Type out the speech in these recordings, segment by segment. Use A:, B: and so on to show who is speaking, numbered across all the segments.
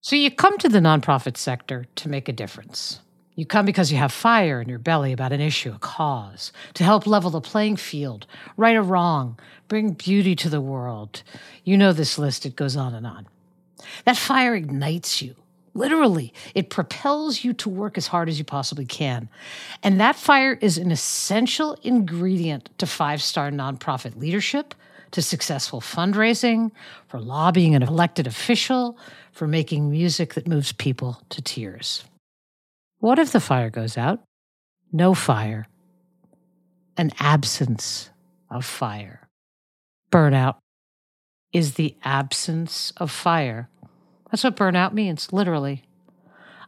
A: So you come to the nonprofit sector to make a difference. You come because you have fire in your belly about an issue, a cause, to help level the playing field, right or wrong, bring beauty to the world. You know this list, it goes on and on. That fire ignites you. Literally, it propels you to work as hard as you possibly can. And that fire is an essential ingredient to five star nonprofit leadership, to successful fundraising, for lobbying an elected official, for making music that moves people to tears. What if the fire goes out? No fire. An absence of fire. Burnout is the absence of fire. That's what burnout means, literally.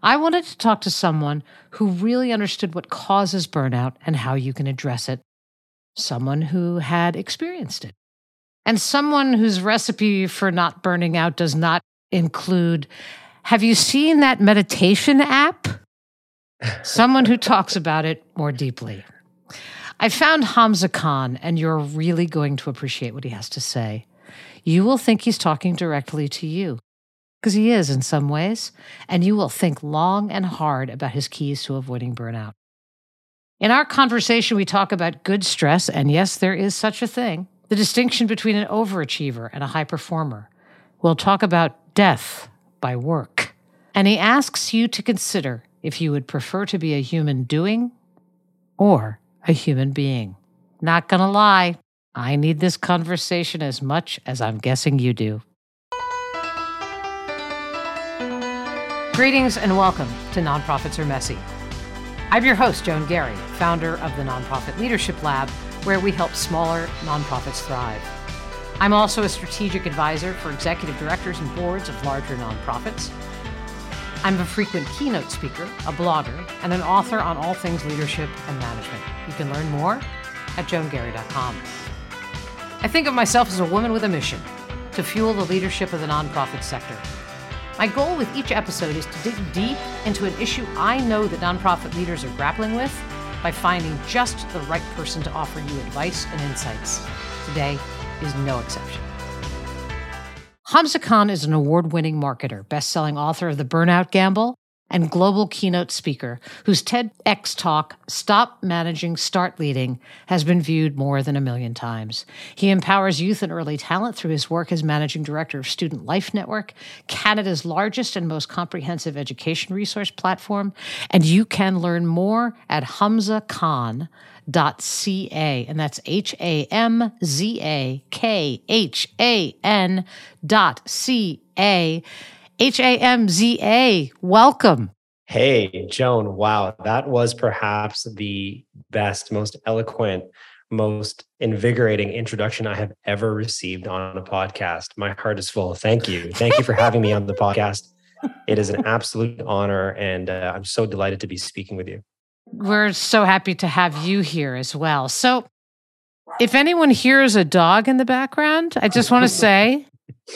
A: I wanted to talk to someone who really understood what causes burnout and how you can address it. Someone who had experienced it. And someone whose recipe for not burning out does not include have you seen that meditation app? Someone who talks about it more deeply. I found Hamza Khan, and you're really going to appreciate what he has to say. You will think he's talking directly to you, because he is in some ways, and you will think long and hard about his keys to avoiding burnout. In our conversation, we talk about good stress, and yes, there is such a thing the distinction between an overachiever and a high performer. We'll talk about death by work. And he asks you to consider if you would prefer to be a human doing or a human being. Not gonna lie, I need this conversation as much as I'm guessing you do. Greetings and welcome to Nonprofits Are Messy. I'm your host, Joan Garry, founder of the Nonprofit Leadership Lab, where we help smaller nonprofits thrive. I'm also a strategic advisor for executive directors and boards of larger nonprofits. I'm a frequent keynote speaker, a blogger, and an author on all things leadership and management. You can learn more at joangarry.com. I think of myself as a woman with a mission to fuel the leadership of the nonprofit sector. My goal with each episode is to dig deep into an issue I know that nonprofit leaders are grappling with by finding just the right person to offer you advice and insights. Today is no exception. Hamza Khan is an award winning marketer, best selling author of The Burnout Gamble, and global keynote speaker whose TEDx talk, Stop Managing, Start Leading, has been viewed more than a million times. He empowers youth and early talent through his work as managing director of Student Life Network, Canada's largest and most comprehensive education resource platform. And you can learn more at Hamza Khan dot ca and that's h-a-m-z-a-k-h-a-n dot c-a h-a-m-z-a welcome.
B: Hey joan. Wow. That was perhaps the best most eloquent most invigorating introduction i have ever received on a podcast. My heart is full. Thank you. Thank you for having me on the podcast. It is an absolute honor and uh, i'm so delighted to be speaking with you.
A: We're so happy to have you here as well. So, if anyone hears a dog in the background, I just want to say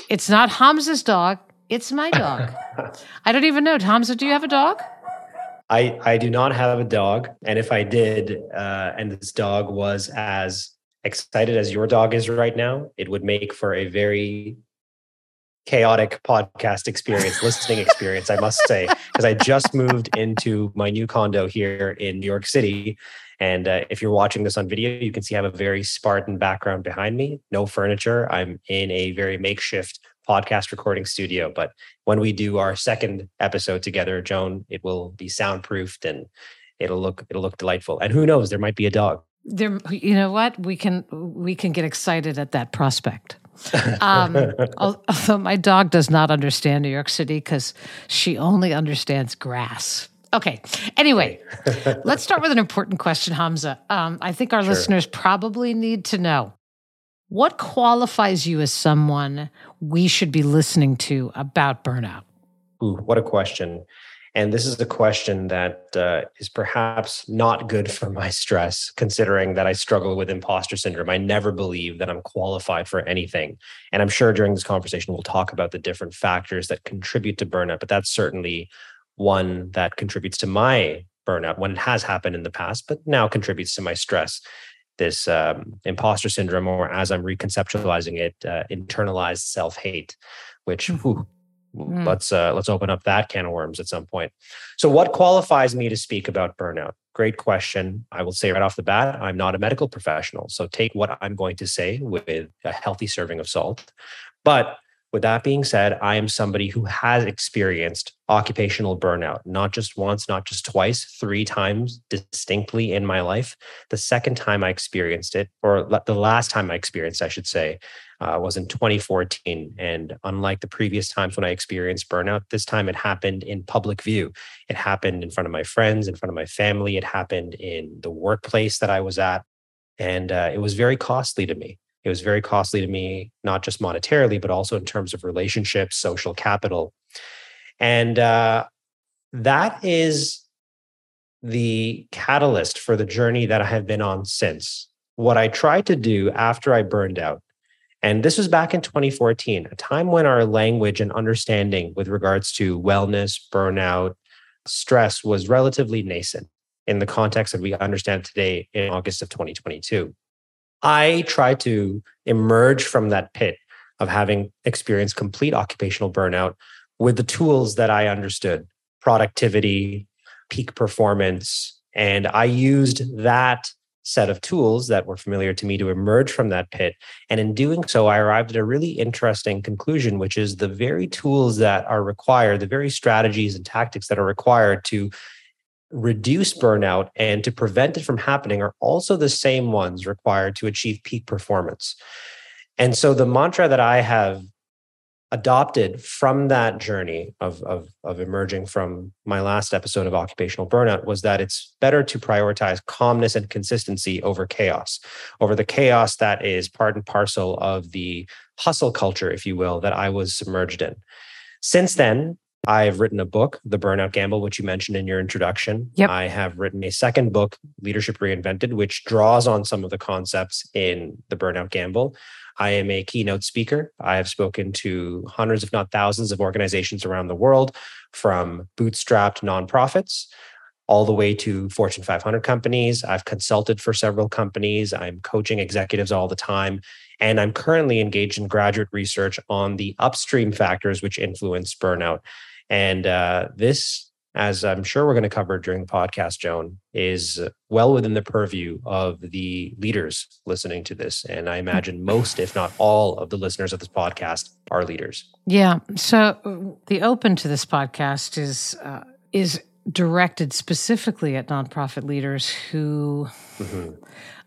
A: it's not Hamza's dog, it's my dog. I don't even know. Hamza, do you have a dog?
B: I, I do not have a dog. And if I did, uh, and this dog was as excited as your dog is right now, it would make for a very chaotic podcast experience, listening experience, I must say, because I just moved into my new condo here in New York City. And uh, if you're watching this on video, you can see I have a very Spartan background behind me, no furniture. I'm in a very makeshift podcast recording studio. But when we do our second episode together, Joan, it will be soundproofed and it'll look it'll look delightful. And who knows, there might be a dog.
A: There, you know what? We can we can get excited at that prospect. Um, although my dog does not understand New York City because she only understands grass. Okay. Anyway, let's start with an important question, Hamza. Um, I think our sure. listeners probably need to know what qualifies you as someone we should be listening to about burnout?
B: Ooh, what a question. And this is a question that uh, is perhaps not good for my stress, considering that I struggle with imposter syndrome. I never believe that I'm qualified for anything. And I'm sure during this conversation, we'll talk about the different factors that contribute to burnout, but that's certainly one that contributes to my burnout when it has happened in the past, but now contributes to my stress. This um, imposter syndrome, or as I'm reconceptualizing it, uh, internalized self hate, which whew, Mm. Let's uh, let's open up that can of worms at some point. So, what qualifies me to speak about burnout? Great question. I will say right off the bat, I'm not a medical professional, so take what I'm going to say with a healthy serving of salt. But with that being said, I am somebody who has experienced occupational burnout, not just once, not just twice, three times distinctly in my life. The second time I experienced it, or the last time I experienced, I should say, uh, was in 2014. And unlike the previous times when I experienced burnout, this time it happened in public view. It happened in front of my friends, in front of my family. It happened in the workplace that I was at. And uh, it was very costly to me. It was very costly to me, not just monetarily, but also in terms of relationships, social capital. And uh, that is the catalyst for the journey that I have been on since. What I tried to do after I burned out, and this was back in 2014, a time when our language and understanding with regards to wellness, burnout, stress was relatively nascent in the context that we understand today in August of 2022. I try to emerge from that pit of having experienced complete occupational burnout with the tools that I understood productivity, peak performance. And I used that set of tools that were familiar to me to emerge from that pit. And in doing so, I arrived at a really interesting conclusion, which is the very tools that are required, the very strategies and tactics that are required to reduce burnout and to prevent it from happening are also the same ones required to achieve peak performance. And so the mantra that I have adopted from that journey of, of, of emerging from my last episode of occupational burnout was that it's better to prioritize calmness and consistency over chaos, over the chaos that is part and parcel of the hustle culture, if you will, that I was submerged in. Since then, I've written a book, The Burnout Gamble, which you mentioned in your introduction.
A: Yep.
B: I have written a second book, Leadership Reinvented, which draws on some of the concepts in The Burnout Gamble. I am a keynote speaker. I have spoken to hundreds, if not thousands, of organizations around the world, from bootstrapped nonprofits all the way to Fortune 500 companies. I've consulted for several companies. I'm coaching executives all the time. And I'm currently engaged in graduate research on the upstream factors which influence burnout. And uh, this, as I'm sure we're going to cover during the podcast, Joan, is well within the purview of the leaders listening to this. And I imagine most, if not all, of the listeners of this podcast are leaders.
A: Yeah. So the open to this podcast is uh, is directed specifically at nonprofit leaders who mm-hmm.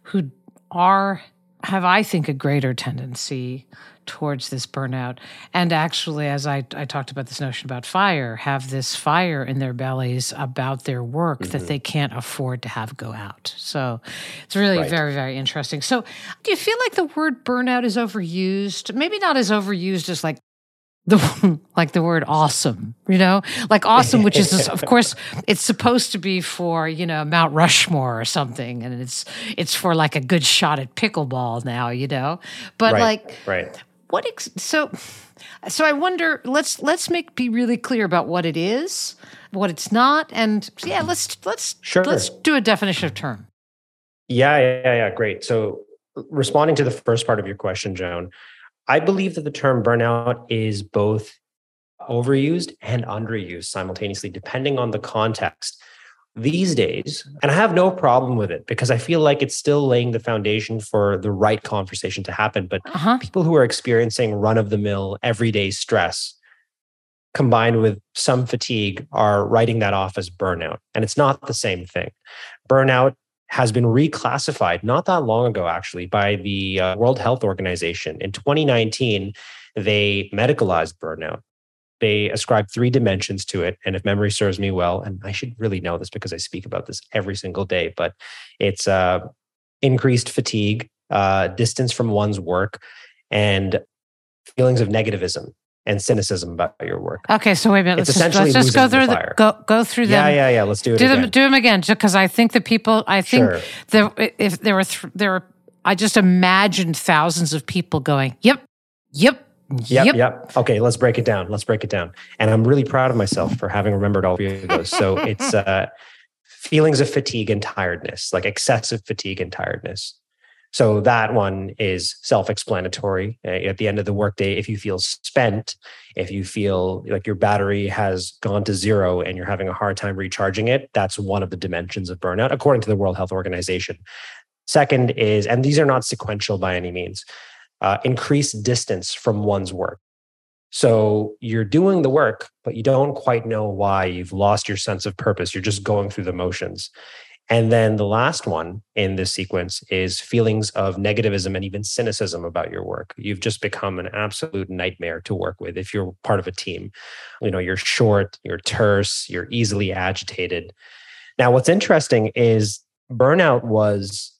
A: who are have I think a greater tendency towards this burnout. And actually, as I, I talked about this notion about fire, have this fire in their bellies about their work mm-hmm. that they can't afford to have go out. So it's really right. very, very interesting. So do you feel like the word burnout is overused? Maybe not as overused as like the like the word awesome, you know, like awesome, which is of course it's supposed to be for you know Mount Rushmore or something, and it's it's for like a good shot at pickleball now, you know. But
B: right,
A: like,
B: right?
A: What ex- so so i wonder let's let's make be really clear about what it is what it's not and yeah let's let's
B: sure.
A: let's do a definition of term.
B: Yeah yeah yeah great. So responding to the first part of your question joan i believe that the term burnout is both overused and underused simultaneously depending on the context these days, and I have no problem with it because I feel like it's still laying the foundation for the right conversation to happen. But uh-huh. people who are experiencing run of the mill, everyday stress combined with some fatigue are writing that off as burnout. And it's not the same thing. Burnout has been reclassified not that long ago, actually, by the uh, World Health Organization. In 2019, they medicalized burnout they ascribe three dimensions to it. And if memory serves me well, and I should really know this because I speak about this every single day, but it's uh, increased fatigue, uh, distance from one's work, and feelings of negativism and cynicism about your work.
A: Okay, so wait a minute. Let's just, let's just go through the, the go go through them.
B: Yeah, yeah, yeah. Let's do it.
A: Do
B: again.
A: them do them again, because I think the people. I think sure. there if there were th- there were. I just imagined thousands of people going, "Yep, yep,
B: Yep, yep, yep. Okay, let's break it down. Let's break it down. And I'm really proud of myself for having remembered all three of those. So it's uh, feelings of fatigue and tiredness, like excessive fatigue and tiredness, So that one is self explanatory. Uh, at the end of the workday, if you feel spent, if you feel like your battery has gone to zero and you're having a hard time recharging it, that's one of the dimensions of burnout, according to the World Health Organization. Second is, and these are not sequential by any means, uh, increased distance from one's work. So you're doing the work, but you don't quite know why. You've lost your sense of purpose. You're just going through the motions. And then the last one in this sequence is feelings of negativism and even cynicism about your work. You've just become an absolute nightmare to work with if you're part of a team. You know, you're short, you're terse, you're easily agitated. Now, what's interesting is burnout was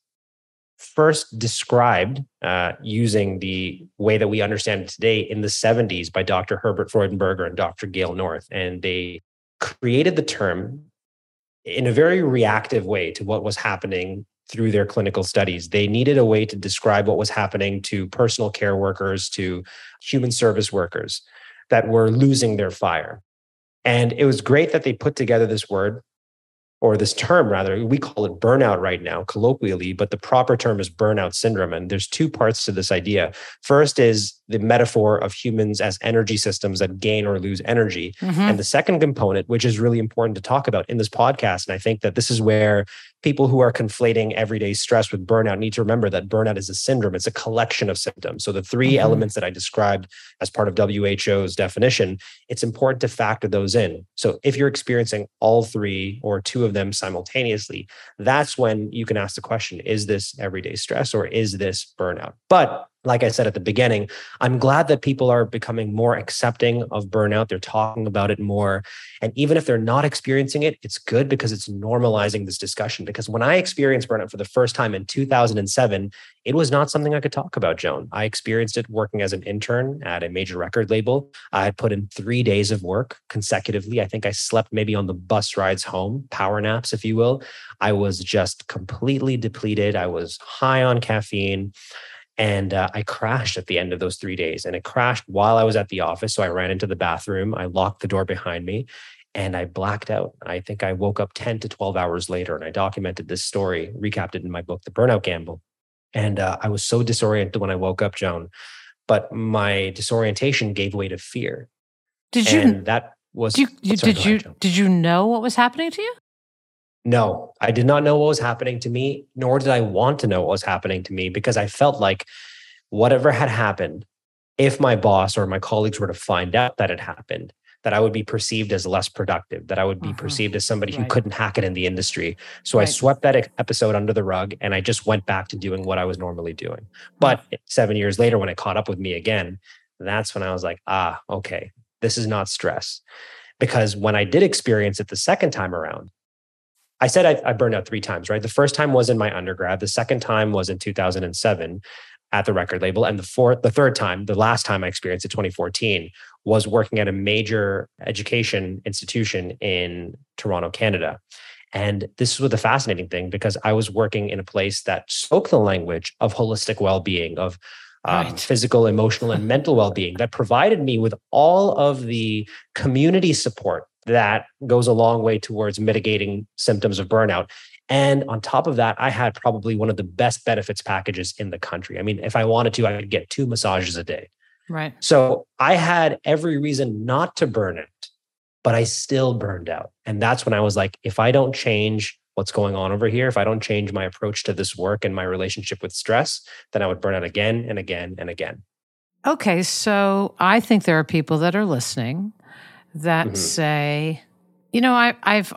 B: first described uh, using the way that we understand it today in the 70s by Dr. Herbert Freudenberger and Dr. Gail North. And they created the term in a very reactive way to what was happening through their clinical studies. They needed a way to describe what was happening to personal care workers, to human service workers that were losing their fire. And it was great that they put together this word or this term rather, we call it burnout right now, colloquially, but the proper term is burnout syndrome. And there's two parts to this idea. First is the metaphor of humans as energy systems that gain or lose energy. Mm-hmm. And the second component, which is really important to talk about in this podcast, and I think that this is where people who are conflating everyday stress with burnout need to remember that burnout is a syndrome. It's a collection of symptoms. So the 3 mm-hmm. elements that I described as part of WHO's definition, it's important to factor those in. So if you're experiencing all three or two of them simultaneously, that's when you can ask the question, is this everyday stress or is this burnout? But like I said at the beginning, I'm glad that people are becoming more accepting of burnout. They're talking about it more. And even if they're not experiencing it, it's good because it's normalizing this discussion. Because when I experienced burnout for the first time in 2007, it was not something I could talk about, Joan. I experienced it working as an intern at a major record label. I had put in three days of work consecutively. I think I slept maybe on the bus rides home, power naps, if you will. I was just completely depleted. I was high on caffeine. And uh, I crashed at the end of those three days. And it crashed while I was at the office. So I ran into the bathroom, I locked the door behind me, and I blacked out. I think I woke up 10 to 12 hours later and I documented this story, recapped it in my book, The Burnout Gamble. And uh, I was so disoriented when I woke up, Joan. But my disorientation gave way to fear.
A: Did you?
B: And that was.
A: You, you, sorry, did you? Ahead, did you know what was happening to you?
B: No, I did not know what was happening to me, nor did I want to know what was happening to me because I felt like whatever had happened, if my boss or my colleagues were to find out that it happened, that I would be perceived as less productive, that I would be uh-huh. perceived as somebody right. who couldn't hack it in the industry. So right. I swept that episode under the rug and I just went back to doing what I was normally doing. But seven years later, when it caught up with me again, that's when I was like, ah, okay, this is not stress. Because when I did experience it the second time around, I said I, I, burned out three times, right? The first time was in my undergrad. The second time was in 2007 at the record label. And the fourth, the third time, the last time I experienced it, 2014, was working at a major education institution in Toronto, Canada. And this was the fascinating thing because I was working in a place that spoke the language of holistic well being, of um, right. physical, emotional, and mental well being, that provided me with all of the community support that goes a long way towards mitigating symptoms of burnout. And on top of that, I had probably one of the best benefits packages in the country. I mean, if I wanted to, I could get two massages a day.
A: Right.
B: So I had every reason not to burn it, but I still burned out. And that's when I was like, if I don't change what's going on over here, if I don't change my approach to this work and my relationship with stress, then I would burn out again and again and again.
A: Okay. So I think there are people that are listening that mm-hmm. say, you know, I, I've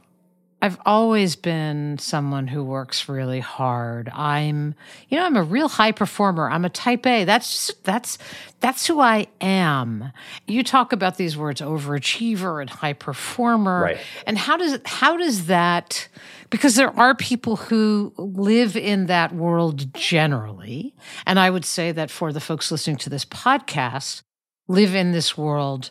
A: I've always been someone who works really hard. I'm, you know, I'm a real high performer. I'm a type A. That's just, that's that's who I am. You talk about these words overachiever and high performer.
B: Right.
A: And how does how does that because there are people who live in that world generally. And I would say that for the folks listening to this podcast, live in this world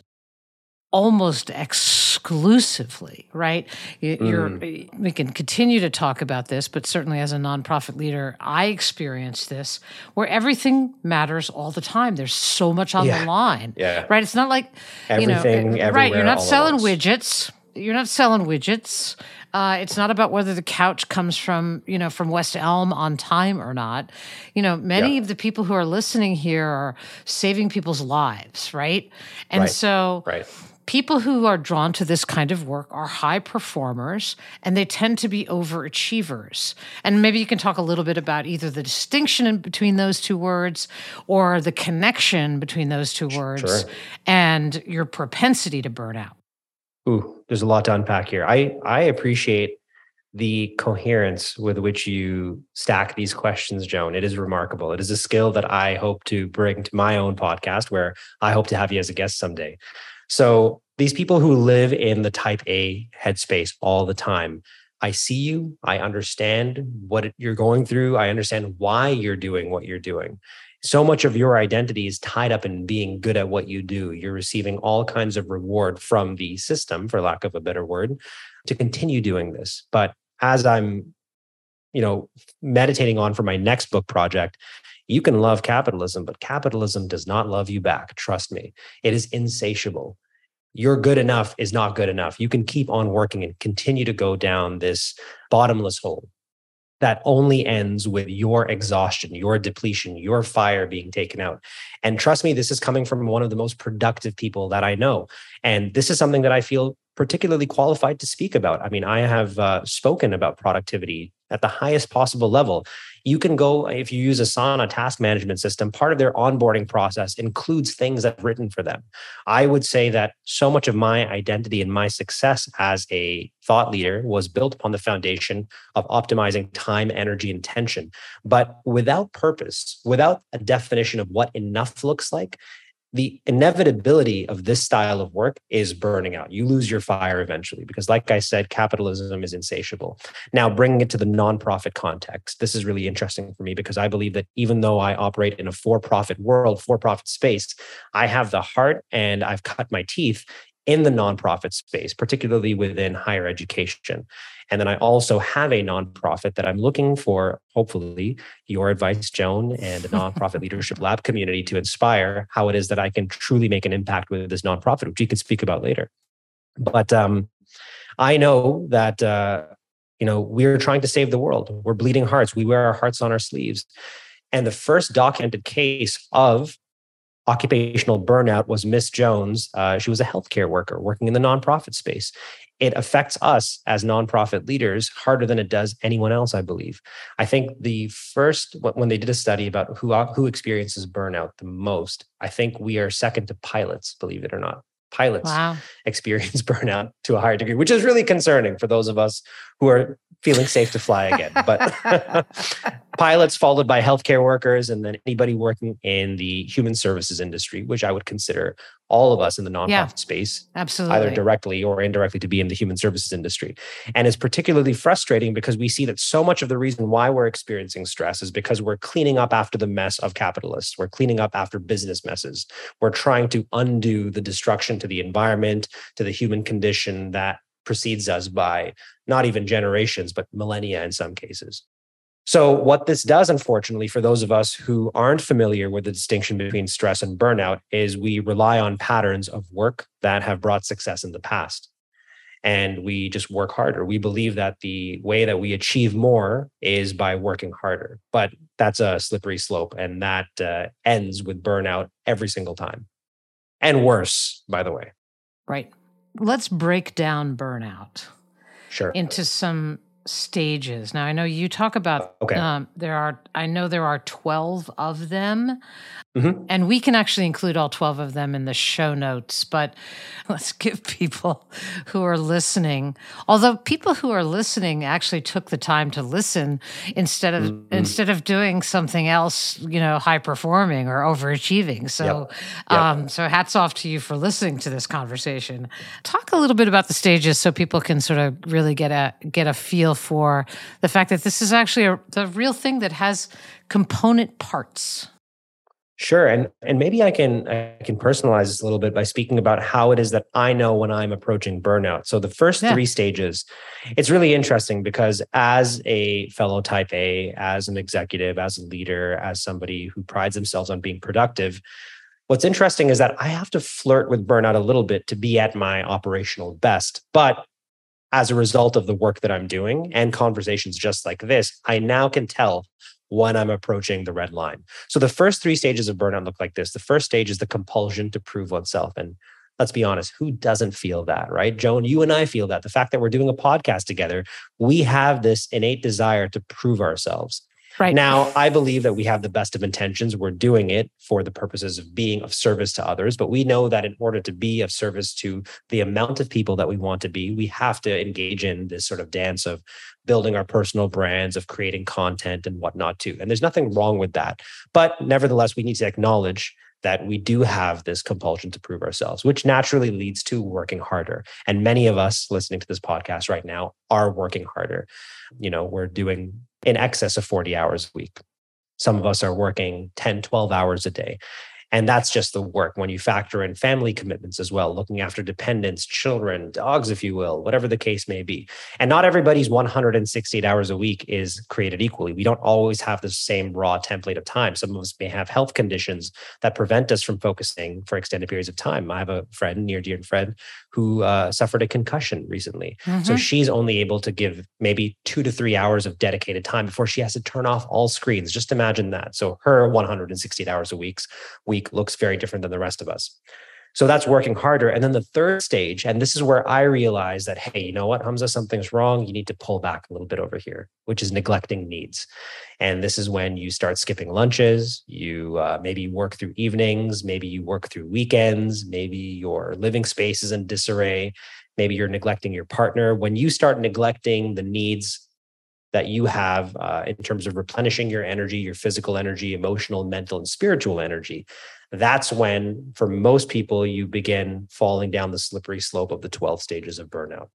A: almost exclusively, right? You're, mm. We can continue to talk about this, but certainly as a nonprofit leader, I experience this where everything matters all the time. There's so much on
B: yeah.
A: the line,
B: yeah.
A: right? It's not like
B: everything,
A: you know, right? You're not selling widgets. You're not selling widgets. Uh, it's not about whether the couch comes from, you know, from West Elm on time or not. You know, many yeah. of the people who are listening here are saving people's lives, right? And
B: right.
A: so
B: right
A: people who are drawn to this kind of work are high performers and they tend to be overachievers. And maybe you can talk a little bit about either the distinction between those two words or the connection between those two words
B: sure.
A: and your propensity to burn out.
B: Ooh, there's a lot to unpack here. I I appreciate the coherence with which you stack these questions, Joan. It is remarkable. It is a skill that I hope to bring to my own podcast, where I hope to have you as a guest someday. So these people who live in the type A headspace all the time, I see you. I understand what you're going through. I understand why you're doing what you're doing. So much of your identity is tied up in being good at what you do. You're receiving all kinds of reward from the system, for lack of a better word, to continue doing this. But as I'm, you know, meditating on for my next book project, you can love capitalism, but capitalism does not love you back. Trust me, it is insatiable. Your good enough is not good enough. You can keep on working and continue to go down this bottomless hole that only ends with your exhaustion, your depletion, your fire being taken out. And trust me, this is coming from one of the most productive people that I know. And this is something that I feel particularly qualified to speak about. I mean, I have uh, spoken about productivity at the highest possible level. You can go, if you use Asana task management system, part of their onboarding process includes things that I've written for them. I would say that so much of my identity and my success as a thought leader was built upon the foundation of optimizing time, energy, and tension. But without purpose, without a definition of what enough looks like, the inevitability of this style of work is burning out. You lose your fire eventually because, like I said, capitalism is insatiable. Now, bringing it to the nonprofit context, this is really interesting for me because I believe that even though I operate in a for profit world, for profit space, I have the heart and I've cut my teeth in the nonprofit space, particularly within higher education. And then I also have a nonprofit that I'm looking for, hopefully, your advice, Joan, and the Nonprofit Leadership Lab community to inspire how it is that I can truly make an impact with this nonprofit, which you can speak about later. But um, I know that uh, you know we're trying to save the world. We're bleeding hearts. We wear our hearts on our sleeves. And the first documented case of occupational burnout was Miss Jones. Uh, she was a healthcare worker working in the nonprofit space. It affects us as nonprofit leaders harder than it does anyone else, I believe. I think the first, when they did a study about who, who experiences burnout the most, I think we are second to pilots, believe it or not pilots
A: wow.
B: experience burnout to a higher degree, which is really concerning for those of us who are feeling safe to fly again. But pilots followed by healthcare workers and then anybody working in the human services industry, which I would consider all of us in the nonprofit yeah, space,
A: absolutely,
B: either directly or indirectly, to be in the human services industry. And it's particularly frustrating because we see that so much of the reason why we're experiencing stress is because we're cleaning up after the mess of capitalists. We're cleaning up after business messes. We're trying to undo the destruction to the environment, to the human condition that precedes us by not even generations, but millennia in some cases. So, what this does, unfortunately, for those of us who aren't familiar with the distinction between stress and burnout, is we rely on patterns of work that have brought success in the past. And we just work harder. We believe that the way that we achieve more is by working harder. But that's a slippery slope. And that uh, ends with burnout every single time. And worse, by the way.
A: Right. Let's break down burnout
B: sure.
A: into some stages. Now, I know you talk about
B: okay.
A: Um, there are. I know there are twelve of them,
B: mm-hmm.
A: and we can actually include all twelve of them in the show notes. But let's give people who are listening. Although people who are listening actually took the time to listen instead of mm-hmm. instead of doing something else, you know, high performing or overachieving. So,
B: yep. Yep.
A: Um, so hats off to you for listening to this conversation. Talk a little bit about the stages so people can sort of really get a get a feel for the fact that this is actually a, the real thing that has component parts.
B: Sure, and and maybe I can I can personalize this a little bit by speaking about how it is that I know when I'm approaching burnout. So the first yeah. three stages, it's really interesting because as a fellow Type A, as an executive, as a leader, as somebody who prides themselves on being productive, what's interesting is that I have to flirt with burnout a little bit to be at my operational best. But as a result of the work that I'm doing and conversations just like this, I now can tell when I'm approaching the red line. So the first three stages of burnout look like this. The first stage is the compulsion to prove oneself. And let's be honest, who doesn't feel that, right? Joan, you and I feel that. The fact that we're doing a podcast together, we have this innate desire to prove ourselves.
A: Right.
B: Now, I believe that we have the best of intentions. We're doing it for the purposes of being of service to others. But we know that in order to be of service to the amount of people that we want to be, we have to engage in this sort of dance of building our personal brands, of creating content and whatnot too. And there's nothing wrong with that. But nevertheless, we need to acknowledge that we do have this compulsion to prove ourselves, which naturally leads to working harder. And many of us listening to this podcast right now are working harder. You know, we're doing in excess of 40 hours a week. Some of us are working 10, 12 hours a day. And that's just the work. When you factor in family commitments as well, looking after dependents, children, dogs, if you will, whatever the case may be. And not everybody's 168 hours a week is created equally. We don't always have the same raw template of time. Some of us may have health conditions that prevent us from focusing for extended periods of time. I have a friend, near dear friend, who uh, suffered a concussion recently. Mm-hmm. So she's only able to give maybe two to three hours of dedicated time before she has to turn off all screens. Just imagine that. So her 168 hours a week, week looks very different than the rest of us. So that's working harder. And then the third stage, and this is where I realize that, hey, you know what, Hamza, something's wrong. You need to pull back a little bit over here, which is neglecting needs. And this is when you start skipping lunches. You uh, maybe work through evenings, maybe you work through weekends, maybe your living space is in disarray, maybe you're neglecting your partner. When you start neglecting the needs that you have uh, in terms of replenishing your energy, your physical energy, emotional, mental, and spiritual energy, that's when, for most people, you begin falling down the slippery slope of the 12 stages of burnout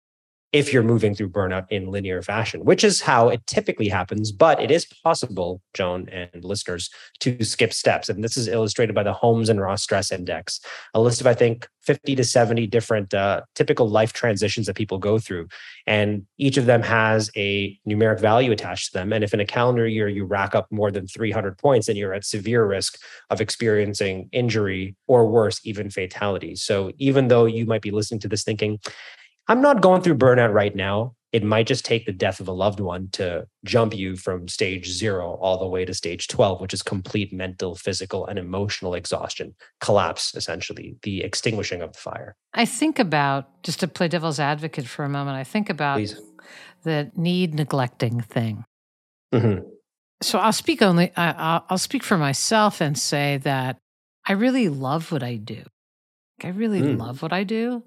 B: if you're moving through burnout in linear fashion, which is how it typically happens. But it is possible, Joan and listeners, to skip steps. And this is illustrated by the Holmes and Ross Stress Index, a list of, I think, 50 to 70 different uh, typical life transitions that people go through. And each of them has a numeric value attached to them. And if in a calendar year you rack up more than 300 points, then you're at severe risk of experiencing injury or worse, even fatality. So even though you might be listening to this thinking, I'm not going through burnout right now. It might just take the death of a loved one to jump you from stage zero all the way to stage 12, which is complete mental, physical, and emotional exhaustion, collapse, essentially, the extinguishing of the fire.
A: I think about, just to play devil's advocate for a moment, I think about Please. the need neglecting thing. Mm-hmm. So I'll speak only, I'll speak for myself and say that I really love what I do. I really mm. love what I do.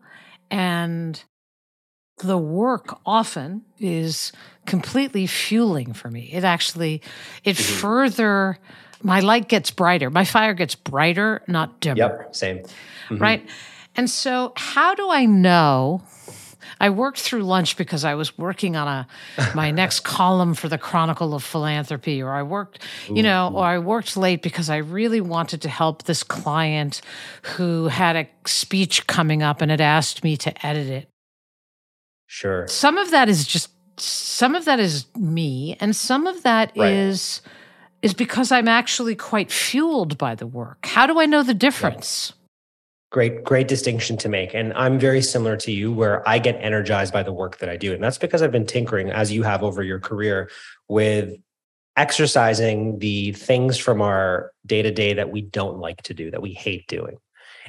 A: And the work often is completely fueling for me. It actually, it mm-hmm. further, my light gets brighter. My fire gets brighter, not dimmer.
B: Yep, same.
A: Mm-hmm. Right. And so, how do I know? I worked through lunch because I was working on a my next column for the Chronicle of Philanthropy, or I worked, you know, or I worked late because I really wanted to help this client who had a speech coming up and had asked me to edit it.
B: Sure.
A: Some of that is just some of that is me and some of that right. is is because I'm actually quite fueled by the work. How do I know the difference?
B: Great, great distinction to make. And I'm very similar to you where I get energized by the work that I do. And that's because I've been tinkering, as you have over your career, with exercising the things from our day to day that we don't like to do, that we hate doing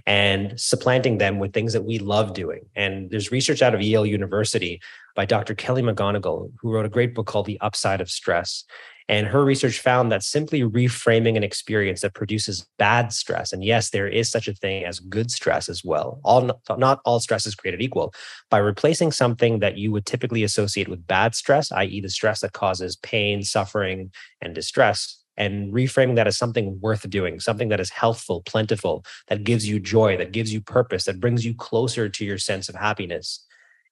B: and supplanting them with things that we love doing. And there's research out of Yale University by Dr. Kelly McGonigal, who wrote a great book called The Upside of Stress. And her research found that simply reframing an experience that produces bad stress, and yes, there is such a thing as good stress as well. All not all stress is created equal. By replacing something that you would typically associate with bad stress, i.e., the stress that causes pain, suffering, and distress, and reframing that as something worth doing, something that is healthful, plentiful, that gives you joy, that gives you purpose, that brings you closer to your sense of happiness.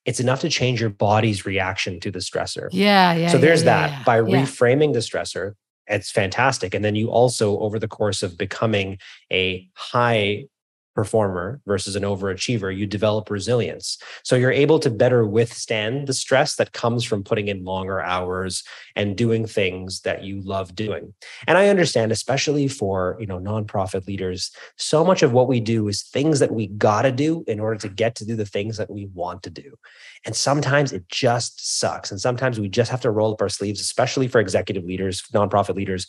B: It's enough to change your body's reaction to the stressor.
A: Yeah, yeah.
B: So there's
A: yeah,
B: that. Yeah, By reframing the stressor, it's fantastic. And then you also, over the course of becoming a high performer versus an overachiever, you develop resilience. So you're able to better withstand the stress that comes from putting in longer hours and doing things that you love doing. And I understand, especially for you know nonprofit leaders, so much of what we do is things that we gotta do in order to get to do the things that we want to do. And sometimes it just sucks. And sometimes we just have to roll up our sleeves, especially for executive leaders, nonprofit leaders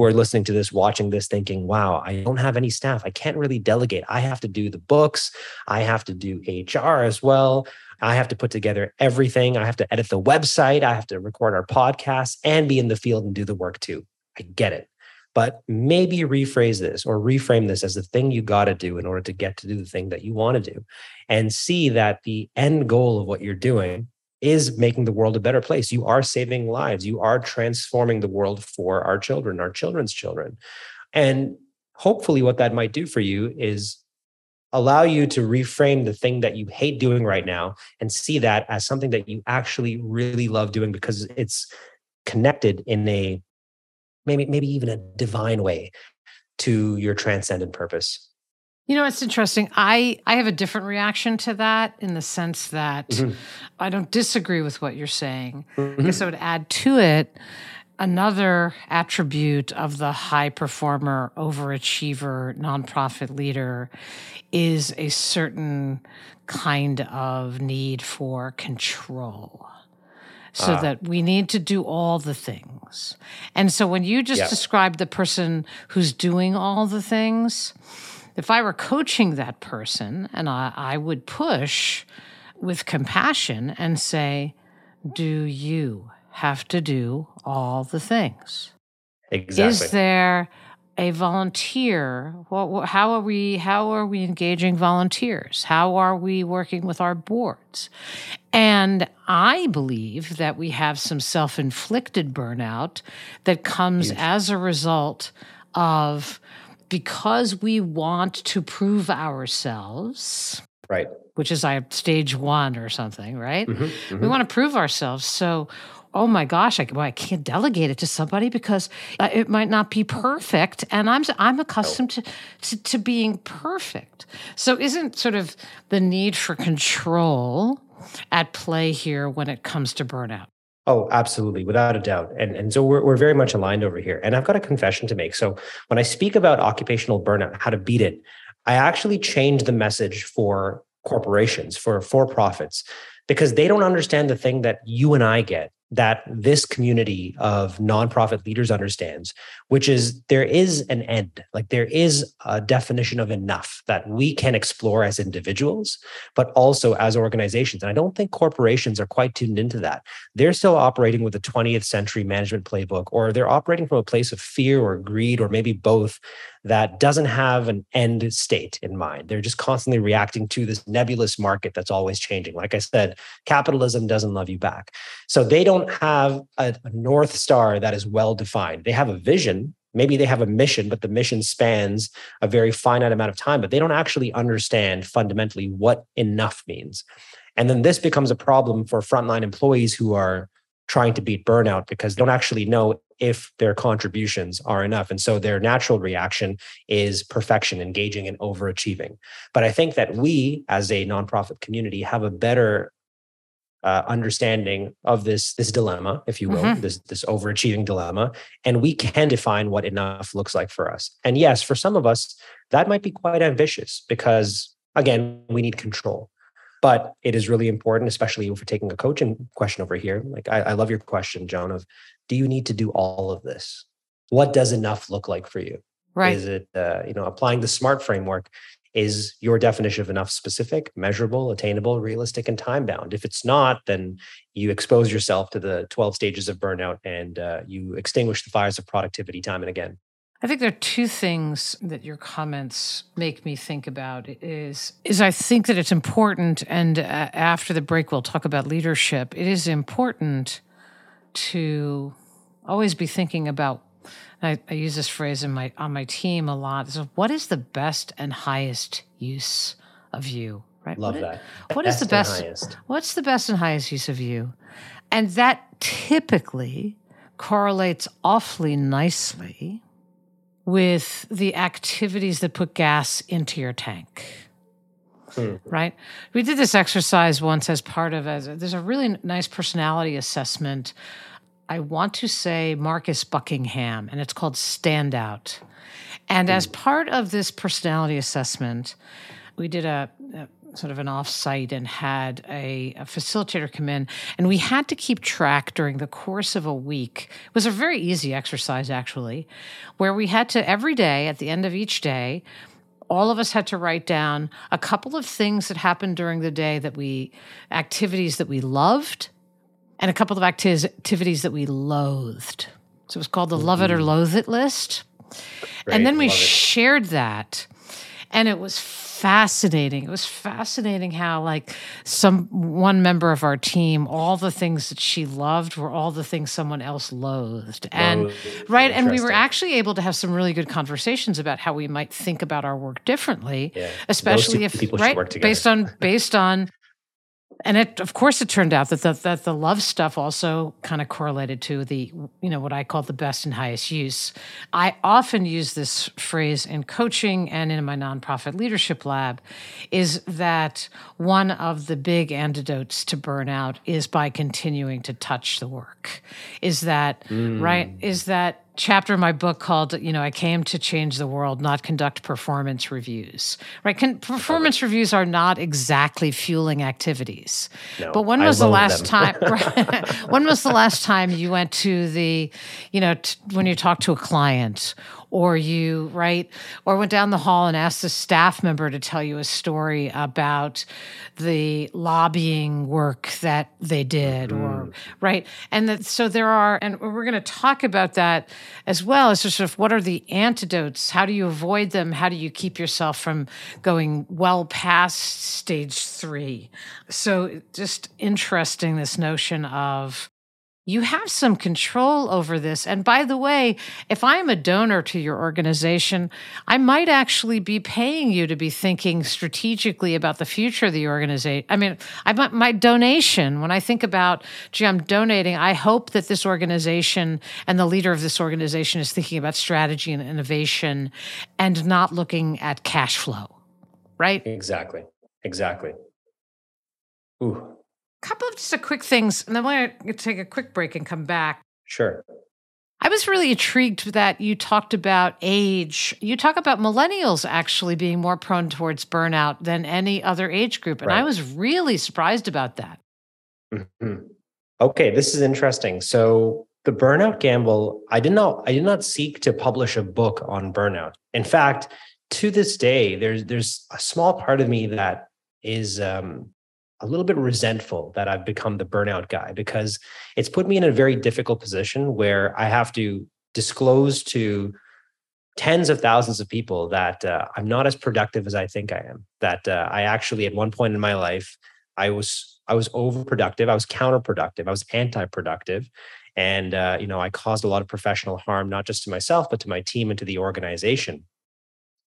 B: who are listening to this, watching this, thinking, wow, I don't have any staff. I can't really delegate. I have to do the books. I have to do HR as well. I have to put together everything. I have to edit the website. I have to record our podcast and be in the field and do the work too. I get it. But maybe rephrase this or reframe this as the thing you got to do in order to get to do the thing that you want to do and see that the end goal of what you're doing is making the world a better place. You are saving lives. You are transforming the world for our children, our children's children. And hopefully, what that might do for you is allow you to reframe the thing that you hate doing right now and see that as something that you actually really love doing because it's connected in a maybe maybe even a divine way to your transcendent purpose
A: you know, it's interesting. I I have a different reaction to that in the sense that mm-hmm. I don't disagree with what you're saying. Mm-hmm. I guess I would add to it another attribute of the high performer, overachiever, nonprofit leader is a certain kind of need for control so uh, that we need to do all the things. And so when you just yeah. described the person who's doing all the things, if I were coaching that person and I, I would push with compassion and say, Do you have to do all the things?
B: Exactly.
A: Is there a volunteer? What, how are we? How are we engaging volunteers? How are we working with our boards? And I believe that we have some self-inflicted burnout that comes yes. as a result of because we want to prove ourselves.
B: Right.
A: Which is our stage one or something, right? Mm-hmm, mm-hmm. We want to prove ourselves. So, oh my gosh, I, well, I can't delegate it to somebody because uh, it might not be perfect. And I'm, I'm accustomed to, to, to being perfect. So, isn't sort of the need for control at play here when it comes to burnout?
B: Oh, absolutely, without a doubt. And, and so we're, we're very much aligned over here. And I've got a confession to make. So when I speak about occupational burnout, how to beat it, I actually change the message for corporations, for for profits, because they don't understand the thing that you and I get that this community of nonprofit leaders understands, which is there is an end, like there is a definition of enough that we can explore as individuals, but also as organizations. And I don't think corporations are quite tuned into that. They're still operating with the 20th century management playbook, or they're operating from a place of fear or greed, or maybe both, that doesn't have an end state in mind. They're just constantly reacting to this nebulous market that's always changing. Like I said, capitalism doesn't love you back. So they don't have a, a North Star that is well defined. They have a vision. Maybe they have a mission, but the mission spans a very finite amount of time, but they don't actually understand fundamentally what enough means. And then this becomes a problem for frontline employees who are trying to beat burnout because they don't actually know if their contributions are enough. And so their natural reaction is perfection, engaging and overachieving. But I think that we, as a nonprofit community, have a better uh, understanding of this this dilemma, if you will, mm-hmm. this this overachieving dilemma, and we can define what enough looks like for us. And yes, for some of us, that might be quite ambitious because again, we need control. But it is really important, especially if we're taking a coaching question over here. Like I, I love your question, Joan, of do you need to do all of this? What does enough look like for you?
A: Right.
B: Is it, uh, you know, applying the SMART framework? Is your definition of enough specific, measurable, attainable, realistic, and time bound? If it's not, then you expose yourself to the 12 stages of burnout and uh, you extinguish the fires of productivity time and again.
A: I think there are two things that your comments make me think about is is I think that it's important and uh, after the break we'll talk about leadership. It is important to always be thinking about I, I, use this phrase in my on my team a lot is what is the best and highest use of you right
B: love
A: what
B: that
A: is, what is the best what's the best and highest use of you and that typically correlates awfully nicely with the activities that put gas into your tank. Hmm. Right? We did this exercise once as part of as there's a really nice personality assessment. I want to say Marcus Buckingham, and it's called Standout. And as part of this personality assessment, we did a, a sort of an offsite and had a, a, facilitator come in, and we had to keep track during the course of a week. It was a very easy exercise, actually, where we had to every day, at the end of each day, all of us had to write down a couple of things that happened during the day that we, activities that we loved, and a couple of acti- activities that we loathed. So it was called the mm-hmm. love it or loathe it list. Great, and then we shared that. And it was fascinating. It was fascinating how like some one member of our team, all the things that she loved were all the things someone else loathed. And right, and we were actually able to have some really good conversations about how we might think about our work differently, yeah. especially if right based on based on and it of course it turned out that the, that the love stuff also kind of correlated to the you know what i call the best and highest use. I often use this phrase in coaching and in my nonprofit leadership lab is that one of the big antidotes to burnout is by continuing to touch the work. Is that mm. right is that chapter of my book called you know i came to change the world not conduct performance reviews right? Con- performance reviews are not exactly fueling activities. No, but when was the last time when was the last time you went to the you know t- when you talked to a client or you right? Or went down the hall and asked a staff member to tell you a story about the lobbying work that they did mm-hmm. or right? And that so there are and we're going to talk about that as well as sort of what are the antidotes? How do you avoid them? How do you keep yourself from going well past stage 3 so just interesting this notion of you have some control over this. And by the way, if I'm a donor to your organization, I might actually be paying you to be thinking strategically about the future of the organization. I mean, I my donation, when I think about, gee, I'm donating, I hope that this organization and the leader of this organization is thinking about strategy and innovation and not looking at cash flow, right?
B: Exactly. Exactly. Ooh,
A: couple of just a quick things, and then we're going to take a quick break and come back.
B: Sure.
A: I was really intrigued that you talked about age. You talk about millennials actually being more prone towards burnout than any other age group. And right. I was really surprised about that.
B: Mm-hmm. Okay, this is interesting. So the burnout gamble, I did not I did not seek to publish a book on burnout. In fact, to this day, there's there's a small part of me that is um, a little bit resentful that I've become the burnout guy because it's put me in a very difficult position where I have to disclose to tens of thousands of people that uh, I'm not as productive as I think I am. That uh, I actually, at one point in my life, I was I was overproductive. I was counterproductive. I was anti-productive, and uh, you know I caused a lot of professional harm, not just to myself but to my team and to the organization.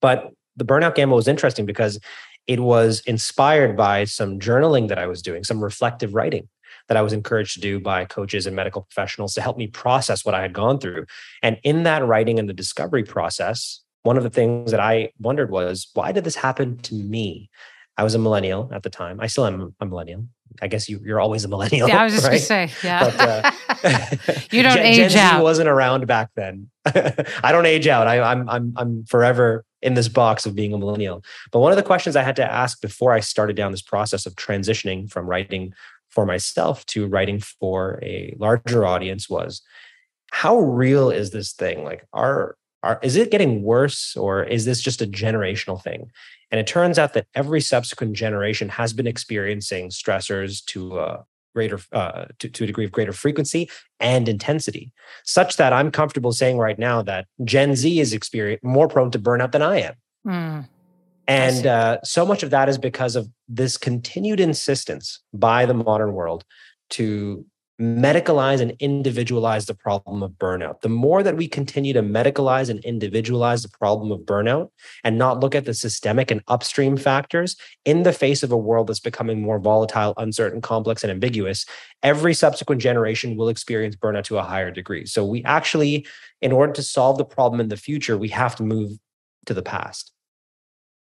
B: But the burnout gamble was interesting because it was inspired by some journaling that I was doing, some reflective writing that I was encouraged to do by coaches and medical professionals to help me process what I had gone through. And in that writing and the discovery process, one of the things that I wondered was, why did this happen to me? I was a millennial at the time. I still am a millennial. I guess you, you're always a millennial.
A: Yeah, I was just right? going to say, yeah. But, uh, you don't
B: Gen,
A: age
B: Gen
A: out.
B: Z wasn't around back then. I don't age out. I, I'm I'm I'm forever in this box of being a millennial. But one of the questions I had to ask before I started down this process of transitioning from writing for myself to writing for a larger audience was, how real is this thing? Like, are are is it getting worse, or is this just a generational thing? And it turns out that every subsequent generation has been experiencing stressors to a greater uh, to, to a degree of greater frequency and intensity, such that I'm comfortable saying right now that Gen Z is experience more prone to burnout than I am. Mm. And uh, so much of that is because of this continued insistence by the modern world to medicalize and individualize the problem of burnout. The more that we continue to medicalize and individualize the problem of burnout and not look at the systemic and upstream factors in the face of a world that's becoming more volatile, uncertain, complex, and ambiguous, every subsequent generation will experience burnout to a higher degree. So we actually, in order to solve the problem in the future, we have to move to the past.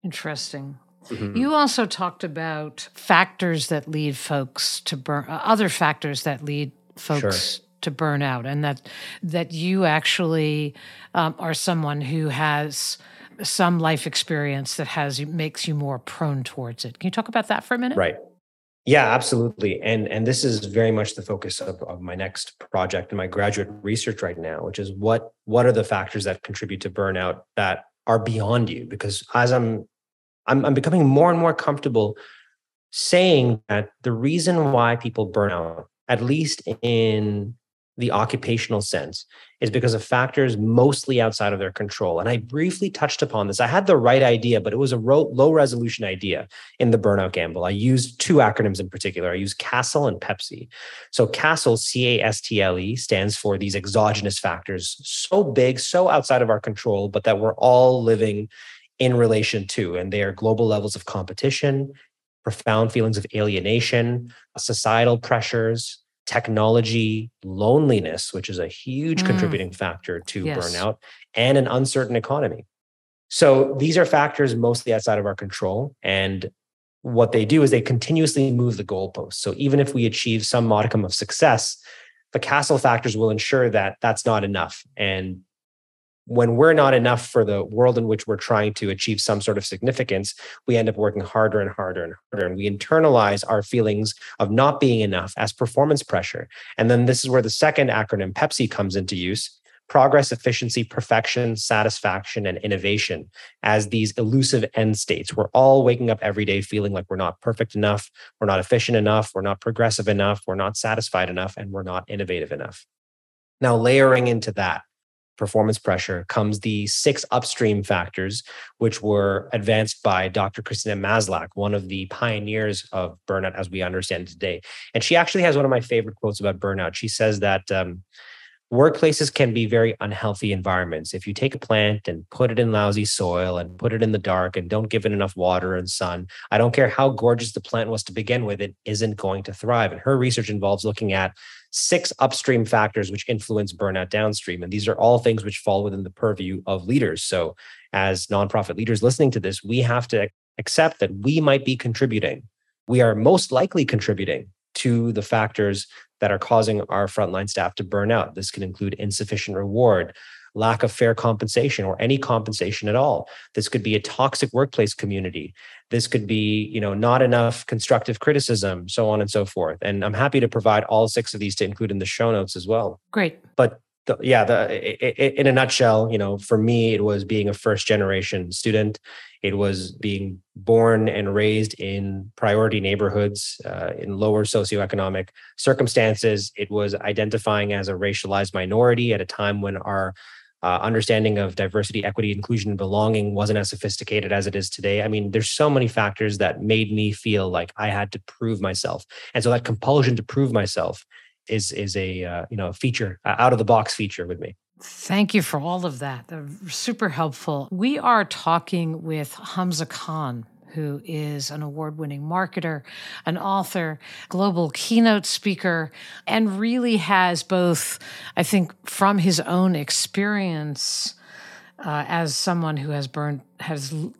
A: Interesting. Mm-hmm. You also talked about factors that lead folks to burn, uh, other factors that lead folks sure. to burn out, and that that you actually um, are someone who has some life experience that has makes you more prone towards it. Can you talk about that for a minute?
B: Right. Yeah, absolutely. And and this is very much the focus of, of my next project and my graduate research right now, which is what what are the factors that contribute to burnout that are beyond you? Because as I'm I'm, I'm becoming more and more comfortable saying that the reason why people burn out, at least in the occupational sense, is because of factors mostly outside of their control. And I briefly touched upon this. I had the right idea, but it was a low resolution idea in the burnout gamble. I used two acronyms in particular. I used CASTLE and PEPSI. So CASTLE, C A S T L E, stands for these exogenous factors, so big, so outside of our control, but that we're all living in relation to. And they are global levels of competition, profound feelings of alienation, societal pressures, technology, loneliness, which is a huge mm. contributing factor to yes. burnout, and an uncertain economy. So these are factors mostly outside of our control. And what they do is they continuously move the goalposts. So even if we achieve some modicum of success, the castle factors will ensure that that's not enough. And when we're not enough for the world in which we're trying to achieve some sort of significance, we end up working harder and harder and harder. And we internalize our feelings of not being enough as performance pressure. And then this is where the second acronym, PEPSI, comes into use progress, efficiency, perfection, satisfaction, and innovation as these elusive end states. We're all waking up every day feeling like we're not perfect enough, we're not efficient enough, we're not progressive enough, we're not satisfied enough, and we're not innovative enough. Now, layering into that, performance pressure comes the six upstream factors, which were advanced by Dr. Christina Maslach, one of the pioneers of burnout as we understand today. And she actually has one of my favorite quotes about burnout. She says that um, workplaces can be very unhealthy environments. If you take a plant and put it in lousy soil and put it in the dark and don't give it enough water and sun, I don't care how gorgeous the plant was to begin with, it isn't going to thrive. And her research involves looking at six upstream factors which influence burnout downstream. And these are all things which fall within the purview of leaders. So, as nonprofit leaders listening to this, we have to accept that we might be contributing. We are most likely contributing to the factors that are causing our frontline staff to burn out. This can include insufficient reward, lack of fair compensation or any compensation at all. This could be a toxic workplace community. This could be, you know, not enough constructive criticism, so on and so forth. And I'm happy to provide all six of these to include in the show notes as well.
A: Great.
B: But the, yeah, the in a nutshell, you know, for me, it was being a first generation student. It was being born and raised in priority neighborhoods, uh, in lower socioeconomic circumstances. It was identifying as a racialized minority at a time when our uh, understanding of diversity, equity, inclusion, and belonging wasn't as sophisticated as it is today. I mean, there's so many factors that made me feel like I had to prove myself, and so that compulsion to prove myself is is a uh, you know feature, uh, out of the box feature with me.
A: Thank you for all of that. They're super helpful. We are talking with Hamza Khan, who is an award winning marketer, an author, global keynote speaker, and really has both, I think, from his own experience uh, as someone who has burned, has, you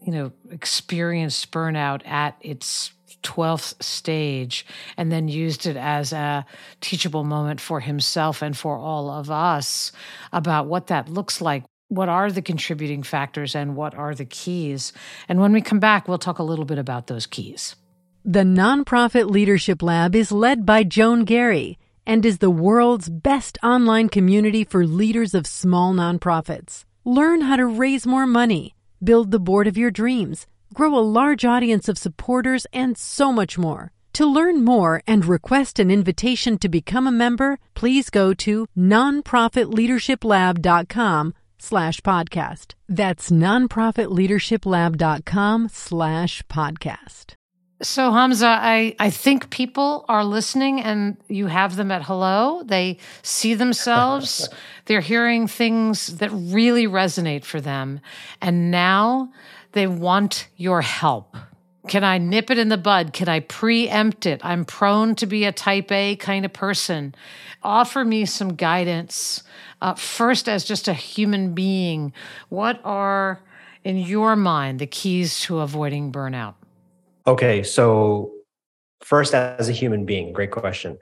A: know, experienced burnout at its 12th stage and then used it as a teachable moment for himself and for all of us about what that looks like. What are the contributing factors and what are the keys? And when we come back, we'll talk a little bit about those keys.
C: The Nonprofit Leadership Lab is led by Joan Garry and is the world's best online community for leaders of small nonprofits. Learn how to raise more money, build the board of your dreams grow a large audience of supporters, and so much more. To learn more and request an invitation to become a member, please go to nonprofitleadershiplab.com slash podcast. That's nonprofitleadershiplab.com slash podcast.
A: So Hamza, I, I think people are listening and you have them at hello. They see themselves, they're hearing things that really resonate for them. And now they want your help. Can I nip it in the bud? Can I preempt it? I'm prone to be a type A kind of person. Offer me some guidance. Uh, first, as just a human being, what are, in your mind, the keys to avoiding burnout?
B: Okay, so first, as a human being, great question.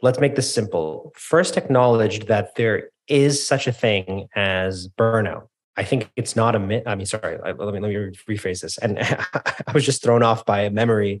B: Let's make this simple. First, acknowledge that there is such a thing as burnout. I think it's not a myth. I mean, sorry, let me let me rephrase this. And I was just thrown off by a memory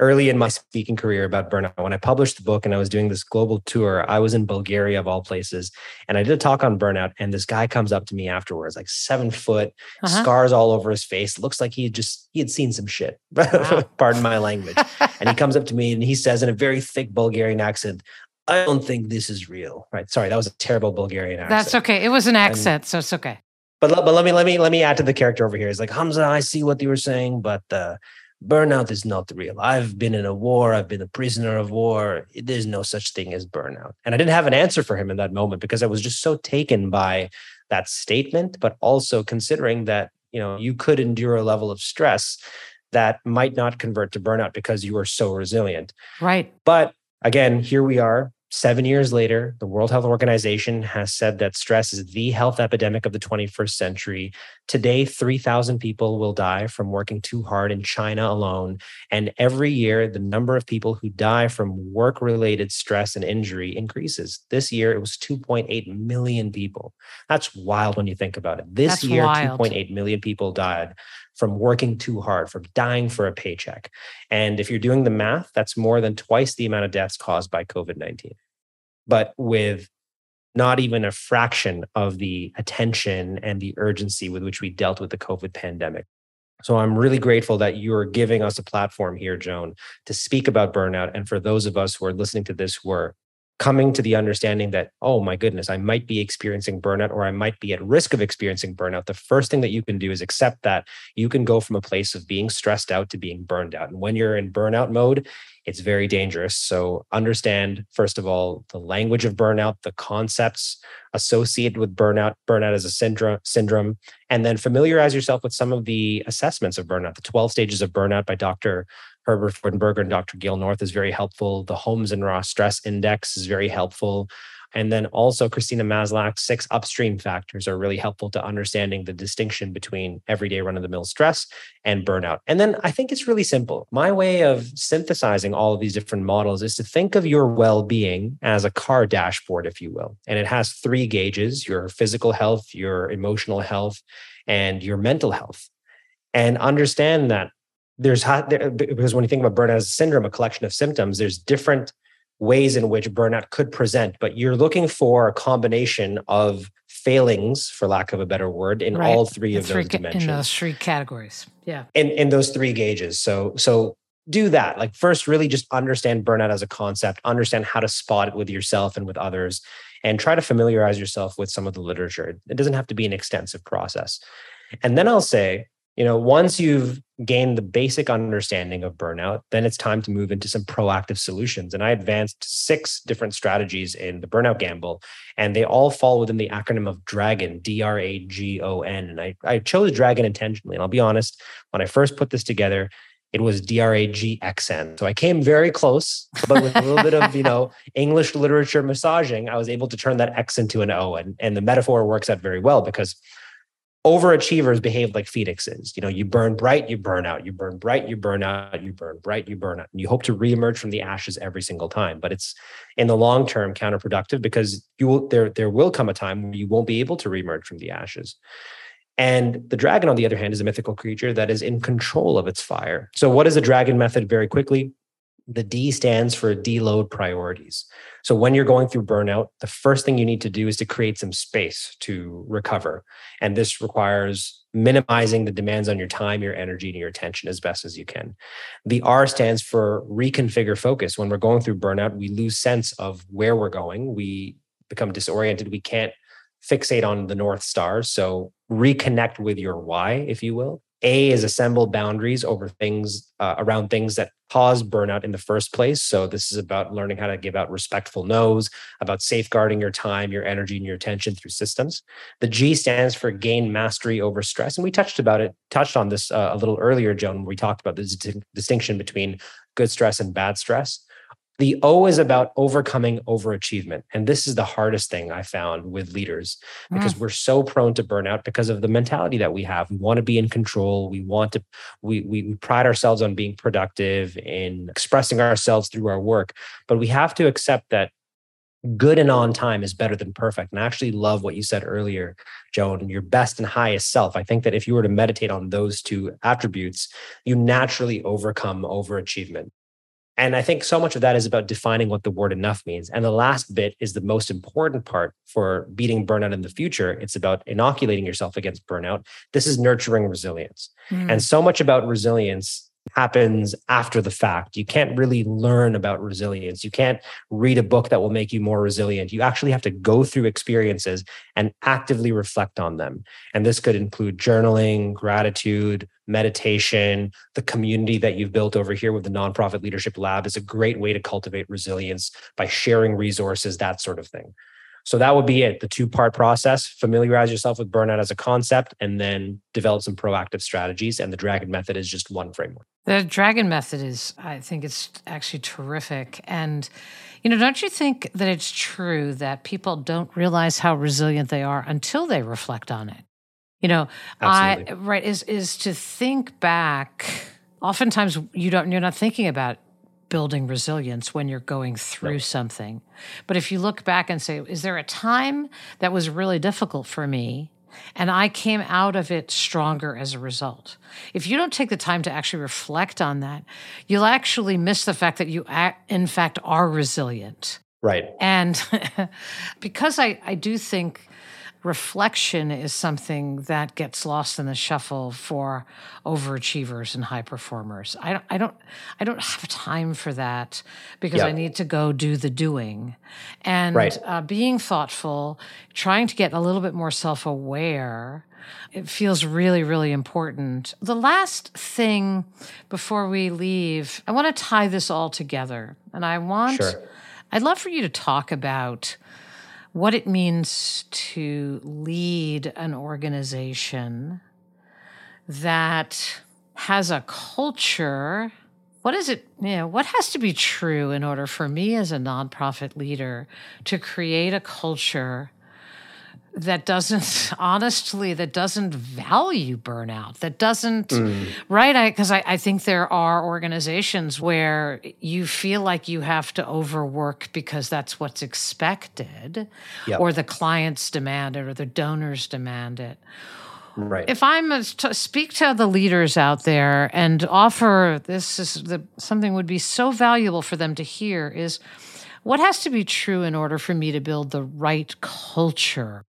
B: early in my speaking career about burnout. When I published the book and I was doing this global tour, I was in Bulgaria of all places, and I did a talk on burnout. And this guy comes up to me afterwards, like seven foot, uh-huh. scars all over his face, looks like he just he had seen some shit. Wow. Pardon my language. and he comes up to me and he says in a very thick Bulgarian accent, I don't think this is real. Right. Sorry, that was a terrible Bulgarian accent.
A: That's okay. It was an accent, and, so it's okay.
B: But but let me let me let me add to the character over here. It's like Hamza, I see what you were saying, but uh, burnout is not real. I've been in a war. I've been a prisoner of war. There's no such thing as burnout. And I didn't have an answer for him in that moment because I was just so taken by that statement, but also considering that you know you could endure a level of stress that might not convert to burnout because you are so resilient.
A: Right.
B: But again, here we are Seven years later, the World Health Organization has said that stress is the health epidemic of the 21st century. Today, 3,000 people will die from working too hard in China alone. And every year, the number of people who die from work related stress and injury increases. This year, it was 2.8 million people. That's wild when you think about it. This
A: That's
B: year, 2.8 million people died from working too hard, from dying for a paycheck. And if you're doing the math, that's more than twice the amount of deaths caused by COVID 19. But with not even a fraction of the attention and the urgency with which we dealt with the COVID pandemic. So I'm really grateful that you're giving us a platform here, Joan, to speak about burnout. And for those of us who are listening to this who are coming to the understanding that, oh my goodness, I might be experiencing burnout or I might be at risk of experiencing burnout, the first thing that you can do is accept that you can go from a place of being stressed out to being burned out. And when you're in burnout mode, it's very dangerous. So understand, first of all, the language of burnout, the concepts associated with burnout, burnout as a syndrome, syndrome, and then familiarize yourself with some of the assessments of burnout. The 12 stages of burnout by Dr. Herbert Freudenberger and Dr. Gail North is very helpful. The Holmes and Ross Stress Index is very helpful. And then also Christina Maslach's six upstream factors are really helpful to understanding the distinction between everyday run of the mill stress and burnout. And then I think it's really simple. My way of synthesizing all of these different models is to think of your well being as a car dashboard, if you will. And it has three gauges your physical health, your emotional health, and your mental health. And understand that there's there, because when you think about burnout as a syndrome, a collection of symptoms, there's different ways in which burnout could present, but you're looking for a combination of failings, for lack of a better word, in right. all three of three, those dimensions.
A: In those three categories. Yeah.
B: In in those three gauges. So so do that. Like first, really just understand burnout as a concept, understand how to spot it with yourself and with others, and try to familiarize yourself with some of the literature. It doesn't have to be an extensive process. And then I'll say, you know, once you've gained the basic understanding of burnout, then it's time to move into some proactive solutions. And I advanced six different strategies in the burnout gamble, and they all fall within the acronym of DRAGON, D R A G O N. And I, I chose DRAGON intentionally. And I'll be honest, when I first put this together, it was D R A G X N. So I came very close, but with a little bit of, you know, English literature massaging, I was able to turn that X into an O. And, and the metaphor works out very well because overachievers behave like phoenixes. You know, you burn bright, you burn out, you burn bright, you burn out, you burn bright, you burn out. And you hope to reemerge from the ashes every single time. But it's in the long term counterproductive because you will there there will come a time where you won't be able to reemerge from the ashes. And the dragon, on the other hand, is a mythical creature that is in control of its fire. So, what is the dragon method? Very quickly, the D stands for deload priorities. So when you're going through burnout, the first thing you need to do is to create some space to recover. And this requires minimizing the demands on your time, your energy, and your attention as best as you can. The R stands for reconfigure focus. When we're going through burnout, we lose sense of where we're going. We become disoriented. We can't fixate on the North Star. So reconnect with your why, if you will. A is assemble boundaries over things uh, around things that cause burnout in the first place. So this is about learning how to give out respectful no's, about safeguarding your time, your energy, and your attention through systems. The G stands for gain mastery over stress, and we touched about it, touched on this uh, a little earlier, Joan. When we talked about the distinction between good stress and bad stress. The O is about overcoming overachievement. And this is the hardest thing I found with leaders because mm. we're so prone to burnout because of the mentality that we have. We want to be in control. We want to, we, we, we pride ourselves on being productive in expressing ourselves through our work. But we have to accept that good and on time is better than perfect. And I actually love what you said earlier, Joan, your best and highest self. I think that if you were to meditate on those two attributes, you naturally overcome overachievement. And I think so much of that is about defining what the word enough means. And the last bit is the most important part for beating burnout in the future. It's about inoculating yourself against burnout. This is nurturing resilience. Mm. And so much about resilience happens after the fact. You can't really learn about resilience. You can't read a book that will make you more resilient. You actually have to go through experiences and actively reflect on them. And this could include journaling, gratitude, meditation. The community that you've built over here with the Nonprofit Leadership Lab is a great way to cultivate resilience by sharing resources, that sort of thing. So that would be it the two part process familiarize yourself with burnout as a concept and then develop some proactive strategies. And the Dragon Method is just one framework.
A: The Dragon Method is, I think it's actually terrific. And, you know, don't you think that it's true that people don't realize how resilient they are until they reflect on it? You know, Absolutely. I, right, is, is to think back. Oftentimes you don't, you're not thinking about building resilience when you're going through something. But if you look back and say, is there a time that was really difficult for me? And I came out of it stronger as a result. If you don't take the time to actually reflect on that, you'll actually miss the fact that you, in fact, are resilient.
B: Right.
A: And because I, I do think reflection is something that gets lost in the shuffle for overachievers and high performers. I don't, I don't, I don't have time for that because. I need to go do the doing, and right. uh, being thoughtful, trying to get a little bit more self aware. It feels really, really important. The last thing before we leave, I want to tie this all together, and I want. Sure. I'd love for you to talk about what it means to lead an organization that has a culture. What is it? You know, what has to be true in order for me as a nonprofit leader to create a culture that doesn't honestly that doesn't value burnout that doesn't mm. right because I, I, I, think there are organizations where you feel like you have to overwork because that's what's expected yep. or the clients demand it or the donors demand it
B: right
A: if i'm a, to speak to the leaders out there and offer this is the, something would be so valuable for them to hear is what has to be true in order for me to build the right culture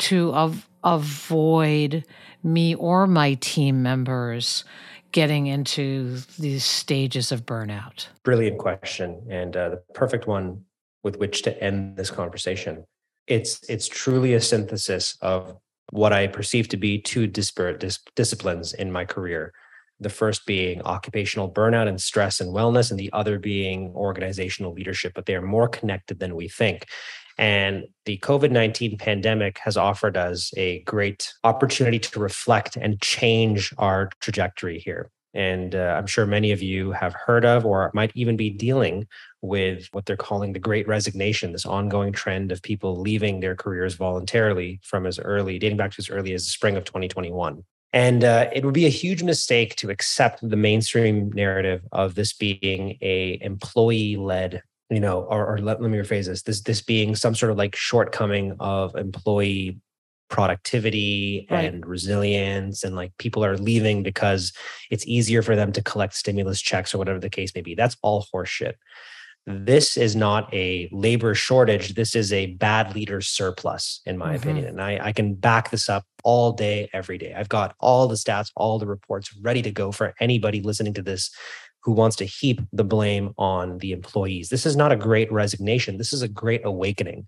A: to av- avoid me or my team members getting into these stages of burnout?
B: Brilliant question, and uh, the perfect one with which to end this conversation. It's it's truly a synthesis of what I perceive to be two disparate dis- disciplines in my career. The first being occupational burnout and stress and wellness, and the other being organizational leadership, but they are more connected than we think. And the COVID 19 pandemic has offered us a great opportunity to reflect and change our trajectory here. And uh, I'm sure many of you have heard of or might even be dealing with what they're calling the great resignation, this ongoing trend of people leaving their careers voluntarily from as early, dating back to as early as the spring of 2021. And uh, it would be a huge mistake to accept the mainstream narrative of this being a employee led you know, or, or let, let me rephrase this, this, this being some sort of like shortcoming of employee productivity right. and resilience and like people are leaving because it's easier for them to collect stimulus checks or whatever the case may be that's all horseshit this is not a labor shortage this is a bad leader surplus in my mm-hmm. opinion and I, I can back this up all day every day i've got all the stats all the reports ready to go for anybody listening to this who wants to heap the blame on the employees. This is not a great resignation. This is a great awakening.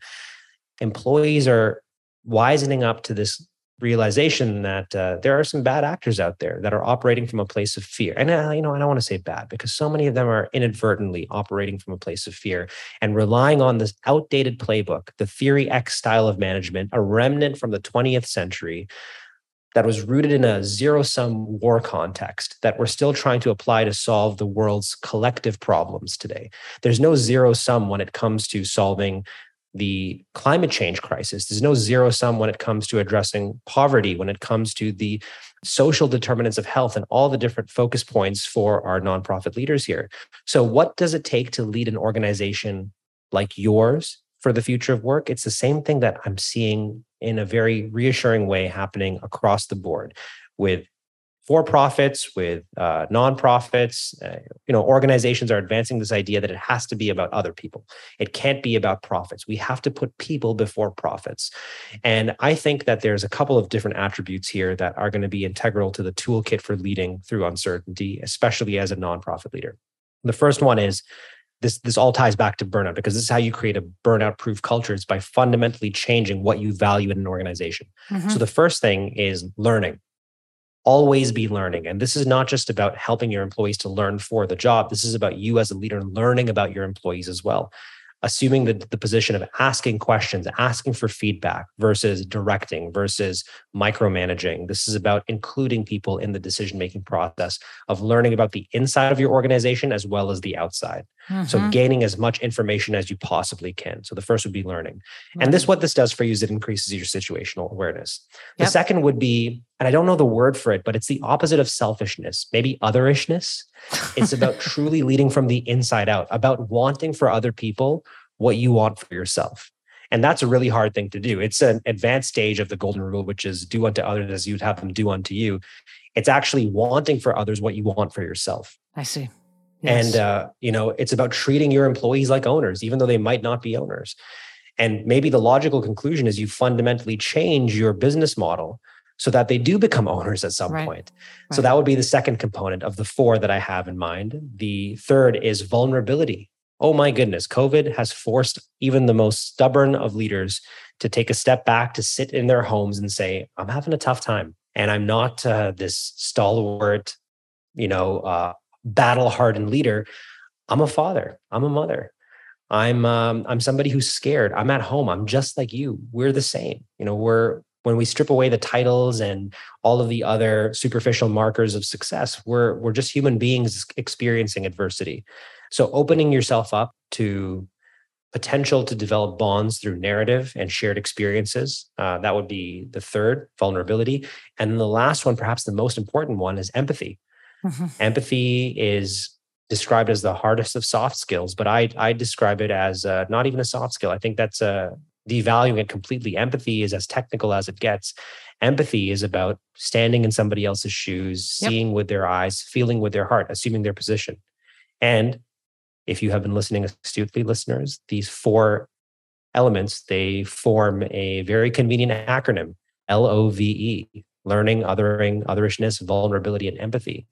B: Employees are wisening up to this realization that uh, there are some bad actors out there that are operating from a place of fear. And uh, you know, I don't want to say bad because so many of them are inadvertently operating from a place of fear and relying on this outdated playbook, the Theory X style of management, a remnant from the 20th century that was rooted in a zero sum war context that we're still trying to apply to solve the world's collective problems today. There's no zero sum when it comes to solving the climate change crisis. There's no zero sum when it comes to addressing poverty, when it comes to the social determinants of health and all the different focus points for our nonprofit leaders here. So, what does it take to lead an organization like yours for the future of work? It's the same thing that I'm seeing in a very reassuring way happening across the board with for profits, with uh, nonprofits, uh, you know, organizations are advancing this idea that it has to be about other people. It can't be about profits. We have to put people before profits. And I think that there's a couple of different attributes here that are going to be integral to the toolkit for leading through uncertainty, especially as a nonprofit leader. The first one is this this all ties back to burnout because this is how you create a burnout proof culture it's by fundamentally changing what you value in an organization mm-hmm. so the first thing is learning always be learning. And this is not just about helping your employees to learn for the job. This is about you as a leader learning about your employees as well assuming the, the position of asking questions, asking for feedback versus directing versus micromanaging. This is about including people in the decision making process of learning about the inside of your organization as well as the outside. Mm-hmm. So gaining as much information as you possibly can. So the first would be learning. And this what this does for you is it increases your situational awareness. The yep. second would be, and I don't know the word for it, but it's the opposite of selfishness, maybe otherishness. It's about truly leading from the inside out, about wanting for other people what you want for yourself. And that's a really hard thing to do. It's an advanced stage of the golden rule, which is do unto others as you'd have them do unto you. It's actually wanting for others what you want for yourself.
A: I see.
B: Yes. And, uh, you know, it's about treating your employees like owners, even though they might not be owners. And maybe the logical conclusion is you fundamentally change your business model so that they do become owners at some right. point. Right. So that would be the second component of the four that I have in mind. The third is vulnerability. Oh my goodness, COVID has forced even the most stubborn of leaders to take a step back, to sit in their homes and say, I'm having a tough time. And I'm not uh, this stalwart, you know, uh, battle hardened leader. I'm a father, I'm a mother. I'm um, I'm somebody who's scared. I'm at home. I'm just like you. We're the same. You know, we're when we strip away the titles and all of the other superficial markers of success, we're we're just human beings experiencing adversity. So opening yourself up to potential to develop bonds through narrative and shared experiences. Uh, that would be the third vulnerability. And then the last one, perhaps the most important one, is empathy. Mm-hmm. Empathy is described as the hardest of soft skills, but I I describe it as uh, not even a soft skill. I think that's a devaluing it completely. Empathy is as technical as it gets. Empathy is about standing in somebody else's shoes, yep. seeing with their eyes, feeling with their heart, assuming their position. And if you have been listening astutely, listeners, these four elements, they form a very convenient acronym, L-O-V-E, learning, othering, otherishness, vulnerability, and empathy.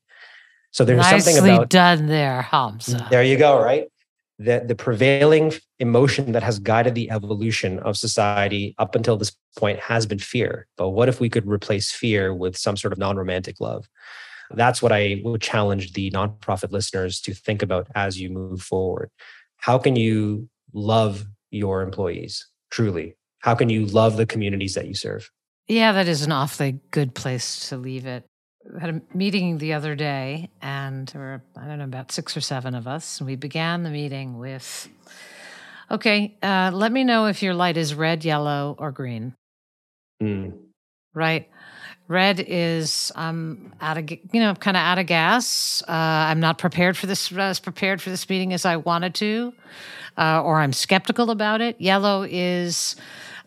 B: So there's
A: Nicely
B: something about
A: done there, Hamza.
B: There you go, right? the, the prevailing emotion that has guided the evolution of society up until this point has been fear. But what if we could replace fear with some sort of non romantic love? That's what I would challenge the nonprofit listeners to think about as you move forward. How can you love your employees truly? How can you love the communities that you serve?
A: Yeah, that is an awfully good place to leave it had a meeting the other day, and there were, I don't know, about six or seven of us. And we began the meeting with, okay, uh, let me know if your light is red, yellow, or green. Mm. Right? Red is I'm out of, you know, kind of out of gas. Uh, I'm not prepared for this, as prepared for this meeting as I wanted to, uh, or I'm skeptical about it. Yellow is,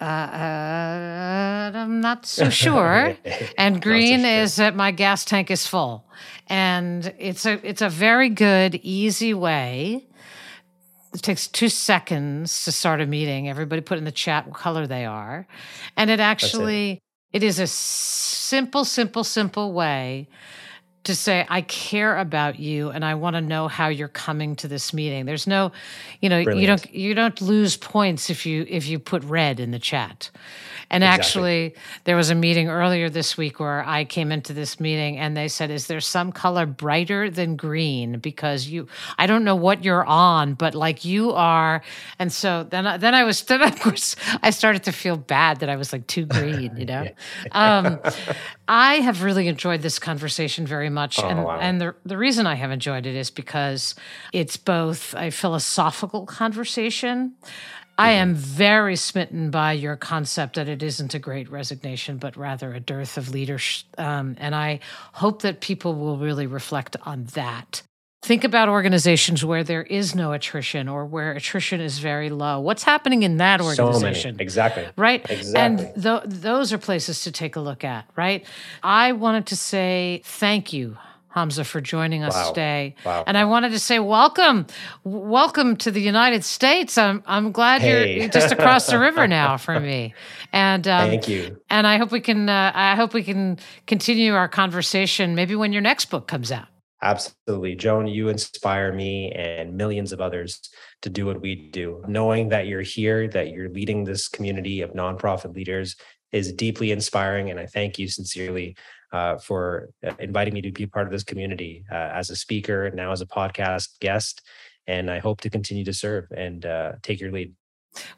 A: uh, uh, I'm not so sure. and green so is that my gas tank is full. And it's a it's a very good, easy way. It takes two seconds to start a meeting. Everybody put in the chat what color they are. And it actually it. it is a simple, simple, simple way to say I care about you and I want to know how you're coming to this meeting. There's no, you know,
B: Brilliant.
A: you don't you don't lose points if you if you put red in the chat. And
B: Exactly.
A: actually, there was a meeting earlier this week where I came into this meeting and they said, Is there some color brighter than green? Because you, I don't know what you're on, but like you are. And so then, I, then I was, then of course, I started to feel bad that I was like too green, you know? um, I have really enjoyed this conversation very much. and
B: wow.
A: and the, the reason I have enjoyed it is because it's both a philosophical conversation. I am very smitten by your concept that it isn't a great resignation, but rather a dearth of leadership. Um, and I hope that people will really reflect on that. Think about organizations where there is no attrition or where attrition is very low. What's happening in that organization?
B: So many. Exactly.
A: right?
B: Exactly.
A: And th- those are places to take a look at, right? I wanted to say thank you, Hamza, for joining us
B: Wow.
A: today.
B: Wow.
A: And I wanted to say welcome, welcome to the United States. I'm I'm glad
B: Hey.
A: you're, you're just across the river now from me. And um,
B: Thank you.
A: and I hope we can uh, I hope we can continue our conversation maybe when your next book comes out.
B: Absolutely. Joan, you inspire me and millions of others to do what we do. Knowing that you're here, that you're leading this community of nonprofit leaders is deeply inspiring. And I thank you sincerely uh, for uh, inviting me to be part of this community uh, as a speaker, now as a podcast guest. And I hope to continue to serve and uh, take your lead.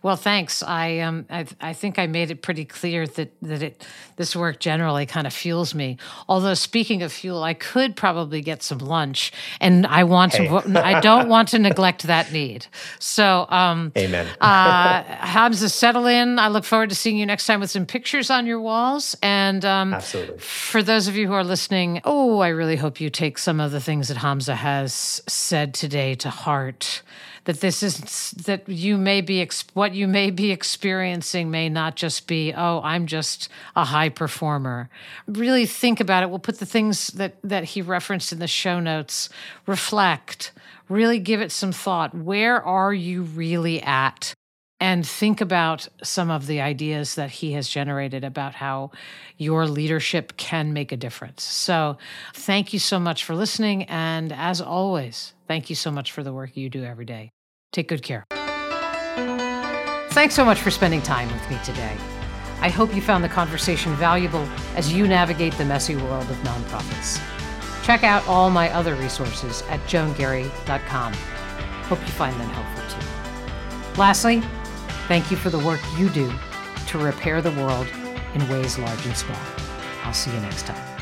A: Well, thanks. I um I, I think I made it pretty clear that that it this work generally kind of fuels me. Although speaking of fuel, I could probably get some lunch, and I want
B: Hey.
A: to. I don't want to neglect that need. So, um,
B: Amen.
A: uh, Hamza, settle in. I look forward to seeing you next time with some pictures on your walls. And um,
B: Absolutely.
A: for those of you who are listening, oh, I really hope you take some of the things that Hamza has said today to heart. That this is that you may be what you may be experiencing may not just be oh I'm just a high performer. Really think about it. We'll put the things that that he referenced in the show notes. Reflect. Really give it some thought. Where are you really at? and think about some of the ideas that he has generated about how your leadership can make a difference. So, thank you so much for listening. And as always, thank you so much for the work you do every day. Take good care. Thanks so much for spending time with me today. I hope you found the conversation valuable as you navigate the messy world of nonprofits. Check out all my other resources at joangarry.com. Hope you find them helpful too. Lastly, thank you for the work you do to repair the world in ways large and small. I'll see you next time.